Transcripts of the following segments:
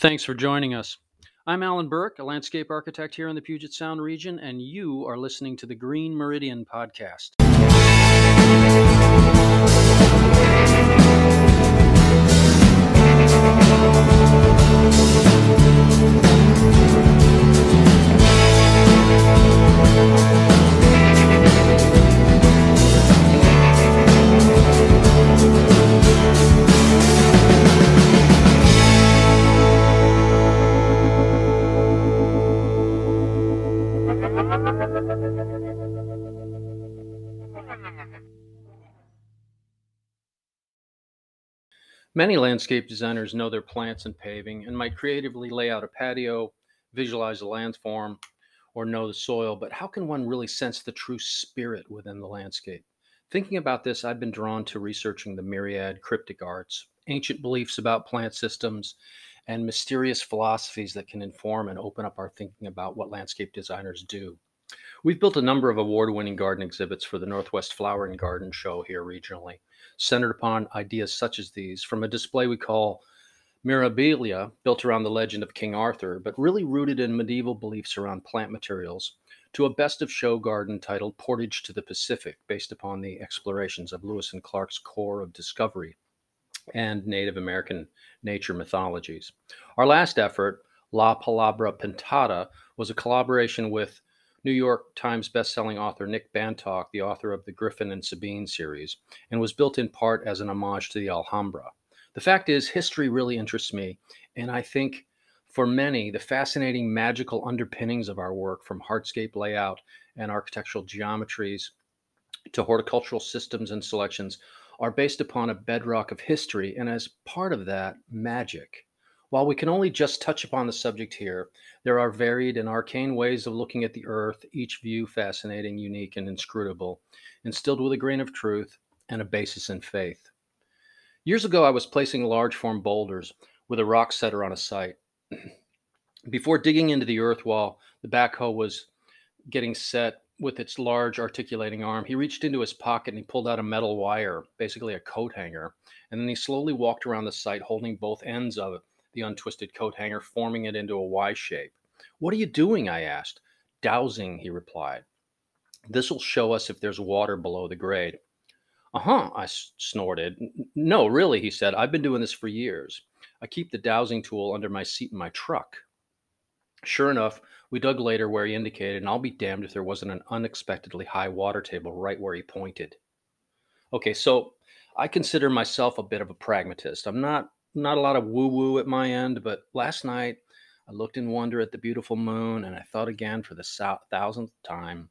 Thanks for joining us. I'm Alan Burke, a landscape architect here in the Puget Sound region, and you are listening to the Green Meridian podcast. Many landscape designers know their plants and paving and might creatively lay out a patio, visualize a landform, or know the soil, but how can one really sense the true spirit within the landscape? Thinking about this, I've been drawn to researching the myriad cryptic arts, ancient beliefs about plant systems, and mysterious philosophies that can inform and open up our thinking about what landscape designers do. We've built a number of award winning garden exhibits for the Northwest Flower and Garden Show here regionally, centered upon ideas such as these from a display we call Mirabilia, built around the legend of King Arthur, but really rooted in medieval beliefs around plant materials, to a best of show garden titled Portage to the Pacific, based upon the explorations of Lewis and Clark's Corps of Discovery and Native American nature mythologies. Our last effort, La Palabra Pintada, was a collaboration with New York Times bestselling author Nick Bantock, the author of the Griffin and Sabine series, and was built in part as an homage to the Alhambra. The fact is, history really interests me, and I think for many, the fascinating magical underpinnings of our work, from hardscape layout and architectural geometries to horticultural systems and selections, are based upon a bedrock of history, and as part of that, magic. While we can only just touch upon the subject here, there are varied and arcane ways of looking at the earth, each view fascinating, unique, and inscrutable, instilled with a grain of truth and a basis in faith. Years ago, I was placing large form boulders with a rock setter on a site. Before digging into the earth while the backhoe was getting set with its large articulating arm, he reached into his pocket and he pulled out a metal wire, basically a coat hanger, and then he slowly walked around the site holding both ends of it the untwisted coat hanger, forming it into a Y shape. What are you doing? I asked. Dowsing, he replied. This will show us if there's water below the grade. Uh huh, I snorted. No, really, he said. I've been doing this for years. I keep the dowsing tool under my seat in my truck. Sure enough, we dug later where he indicated, and I'll be damned if there wasn't an unexpectedly high water table right where he pointed. Okay, so I consider myself a bit of a pragmatist. I'm not not a lot of woo woo at my end, but last night I looked in wonder at the beautiful moon and I thought again for the thousandth time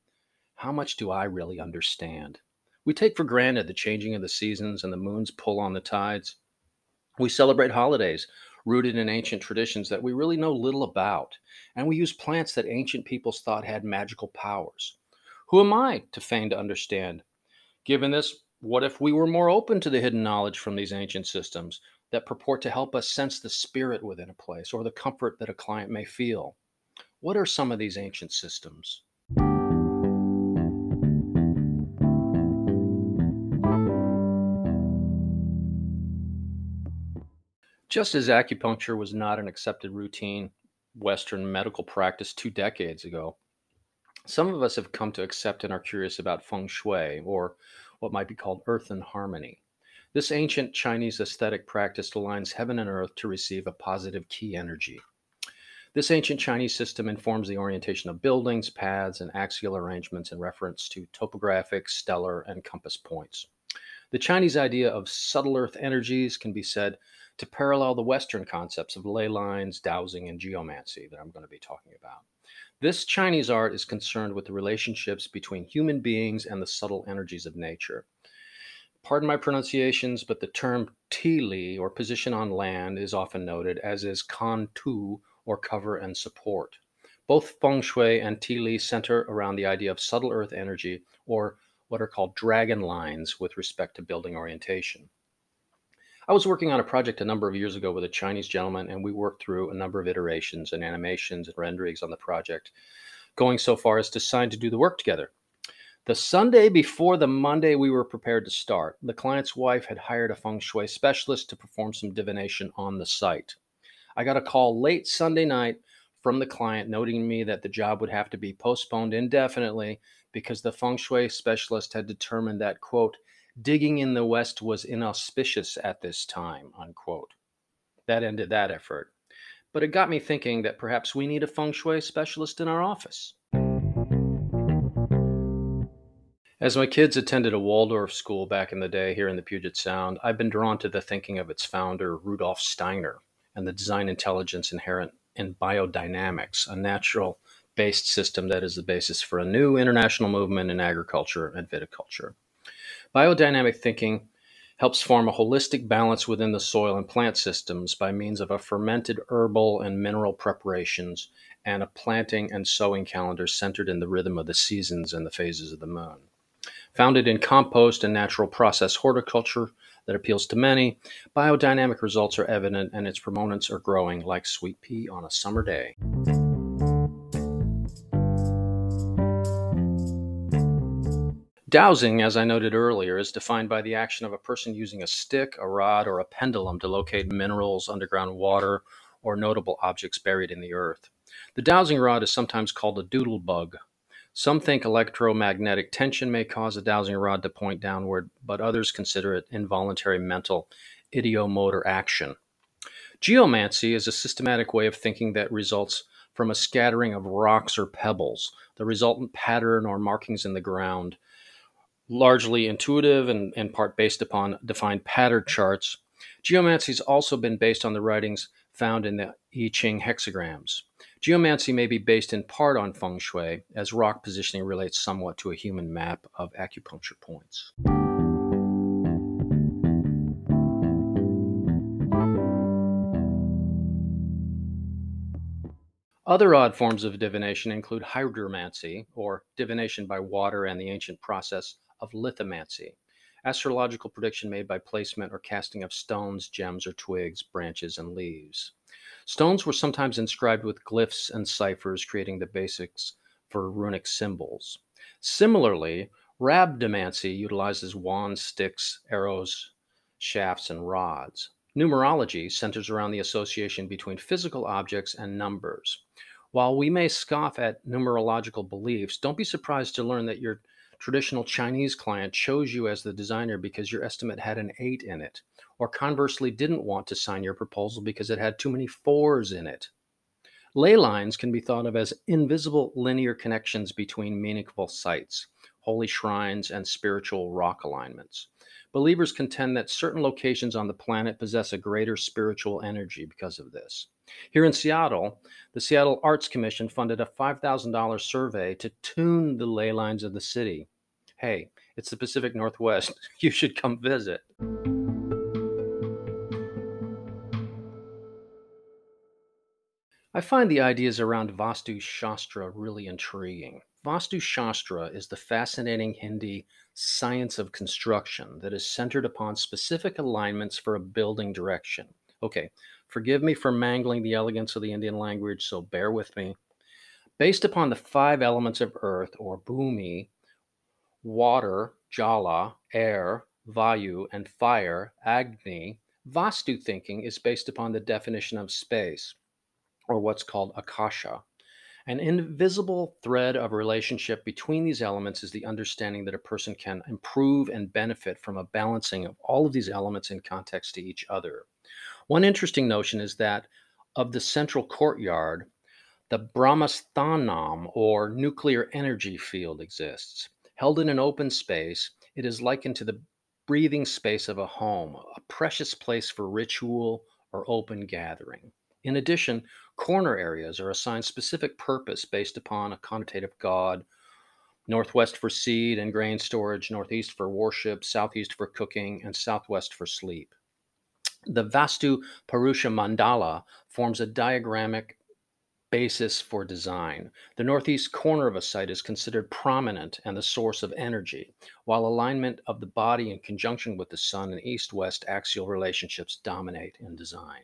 how much do I really understand? We take for granted the changing of the seasons and the moon's pull on the tides. We celebrate holidays rooted in ancient traditions that we really know little about, and we use plants that ancient peoples thought had magical powers. Who am I to feign to understand? Given this, what if we were more open to the hidden knowledge from these ancient systems? That purport to help us sense the spirit within a place or the comfort that a client may feel. What are some of these ancient systems? Just as acupuncture was not an accepted routine Western medical practice two decades ago, some of us have come to accept and are curious about feng shui, or what might be called earth and harmony. This ancient Chinese aesthetic practice aligns heaven and earth to receive a positive key energy. This ancient Chinese system informs the orientation of buildings, paths, and axial arrangements in reference to topographic, stellar, and compass points. The Chinese idea of subtle earth energies can be said to parallel the Western concepts of ley lines, dowsing, and geomancy that I'm going to be talking about. This Chinese art is concerned with the relationships between human beings and the subtle energies of nature. Pardon my pronunciations, but the term tili or position on land is often noted, as is kan yu or cover and support. Both feng shui and tili center around the idea of subtle earth energy or what are called dragon lines with respect to building orientation. I was working on a project a number of years ago with a Chinese gentleman, and we worked through a number of iterations and animations and renderings on the project, going so far as to sign to do the work together. The Sunday before the Monday we were prepared to start, the client's wife had hired a feng shui specialist to perform some divination on the site. I got a call late Sunday night from the client noting me that the job would have to be postponed indefinitely because the feng shui specialist had determined that, quote, digging in the west was inauspicious at this time, unquote. That ended that effort. But it got me thinking that perhaps we need a feng shui specialist in our office. As my kids attended a Waldorf school back in the day here in the Puget Sound, I've been drawn to the thinking of its founder, Rudolf Steiner, and the design intelligence inherent in biodynamics, a natural based system that is the basis for a new international movement in agriculture and viticulture. Biodynamic thinking helps form a holistic balance within the soil and plant systems by means of a fermented herbal and mineral preparations and a planting and sowing calendar centered in the rhythm of the seasons and the phases of the moon. Founded in compost and natural process horticulture that appeals to many, biodynamic results are evident and its proponents are growing like sweet pea on a summer day. Dowsing, as I noted earlier, is defined by the action of a person using a stick, a rod, or a pendulum to locate minerals, underground water, or notable objects buried in the earth. The dowsing rod is sometimes called a doodle bug some think electromagnetic tension may cause a dowsing rod to point downward, but others consider it involuntary mental ideomotor action. Geomancy is a systematic way of thinking that results from a scattering of rocks or pebbles. The resultant pattern or markings in the ground, largely intuitive and in part based upon defined pattern charts. Geomancy has also been based on the writings found in the I Ching hexagrams. Geomancy may be based in part on feng shui, as rock positioning relates somewhat to a human map of acupuncture points. Other odd forms of divination include hydromancy, or divination by water, and the ancient process of lithomancy, astrological prediction made by placement or casting of stones, gems, or twigs, branches, and leaves. Stones were sometimes inscribed with glyphs and ciphers, creating the basics for runic symbols. Similarly, rhabdomancy utilizes wands, sticks, arrows, shafts, and rods. Numerology centers around the association between physical objects and numbers. While we may scoff at numerological beliefs, don't be surprised to learn that your traditional Chinese client chose you as the designer because your estimate had an 8 in it, or conversely didn't want to sign your proposal because it had too many fours in it. Ley lines can be thought of as invisible linear connections between meaningful sites, holy shrines, and spiritual rock alignments. Believers contend that certain locations on the planet possess a greater spiritual energy because of this. Here in Seattle, the Seattle Arts Commission funded a $5,000 survey to tune the ley lines of the city. Hey, it's the Pacific Northwest. You should come visit. I find the ideas around Vastu Shastra really intriguing. Vastu Shastra is the fascinating Hindi science of construction that is centered upon specific alignments for a building direction. Okay, Forgive me for mangling the elegance of the Indian language, so bear with me. Based upon the five elements of earth, or bhumi, water, jala, air, vayu, and fire, agni, Vastu thinking is based upon the definition of space, or what's called akasha. An invisible thread of relationship between these elements is the understanding that a person can improve and benefit from a balancing of all of these elements in context to each other. One interesting notion is that of the central courtyard, the Brahmasthanam or nuclear energy field exists. Held in an open space, it is likened to the breathing space of a home, a precious place for ritual or open gathering. In addition, corner areas are assigned specific purpose based upon a connotative god. Northwest for seed and grain storage, northeast for worship, southeast for cooking, and southwest for sleep. The Vastu Purusha Mandala forms a diagrammic basis for design. The northeast corner of a site is considered prominent and the source of energy, while alignment of the body in conjunction with the sun and east west axial relationships dominate in design.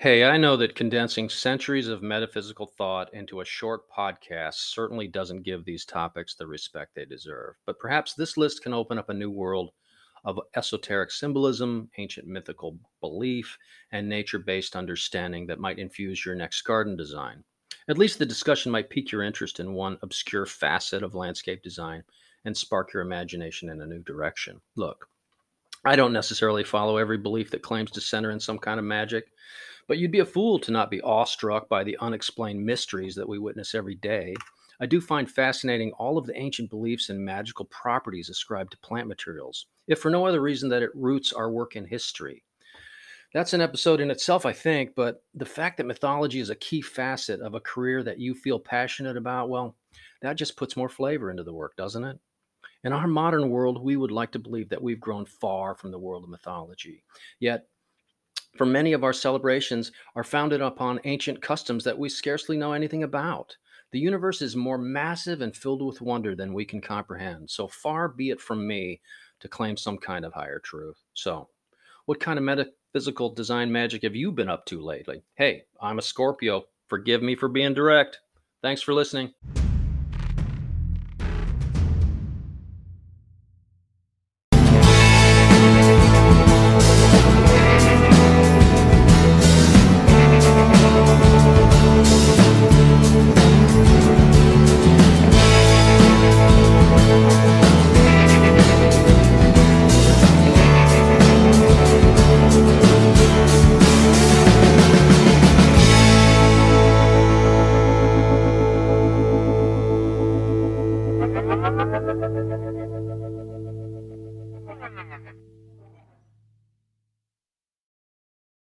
Hey, I know that condensing centuries of metaphysical thought into a short podcast certainly doesn't give these topics the respect they deserve, but perhaps this list can open up a new world of esoteric symbolism, ancient mythical belief, and nature based understanding that might infuse your next garden design. At least the discussion might pique your interest in one obscure facet of landscape design and spark your imagination in a new direction. Look, I don't necessarily follow every belief that claims to center in some kind of magic, but you'd be a fool to not be awestruck by the unexplained mysteries that we witness every day. I do find fascinating all of the ancient beliefs and magical properties ascribed to plant materials, if for no other reason that it roots our work in history. That's an episode in itself, I think, but the fact that mythology is a key facet of a career that you feel passionate about, well, that just puts more flavor into the work, doesn't it? In our modern world, we would like to believe that we've grown far from the world of mythology. Yet, for many of our celebrations are founded upon ancient customs that we scarcely know anything about. The universe is more massive and filled with wonder than we can comprehend. So far be it from me to claim some kind of higher truth. So, what kind of metaphysical design magic have you been up to lately? Hey, I'm a Scorpio. Forgive me for being direct. Thanks for listening.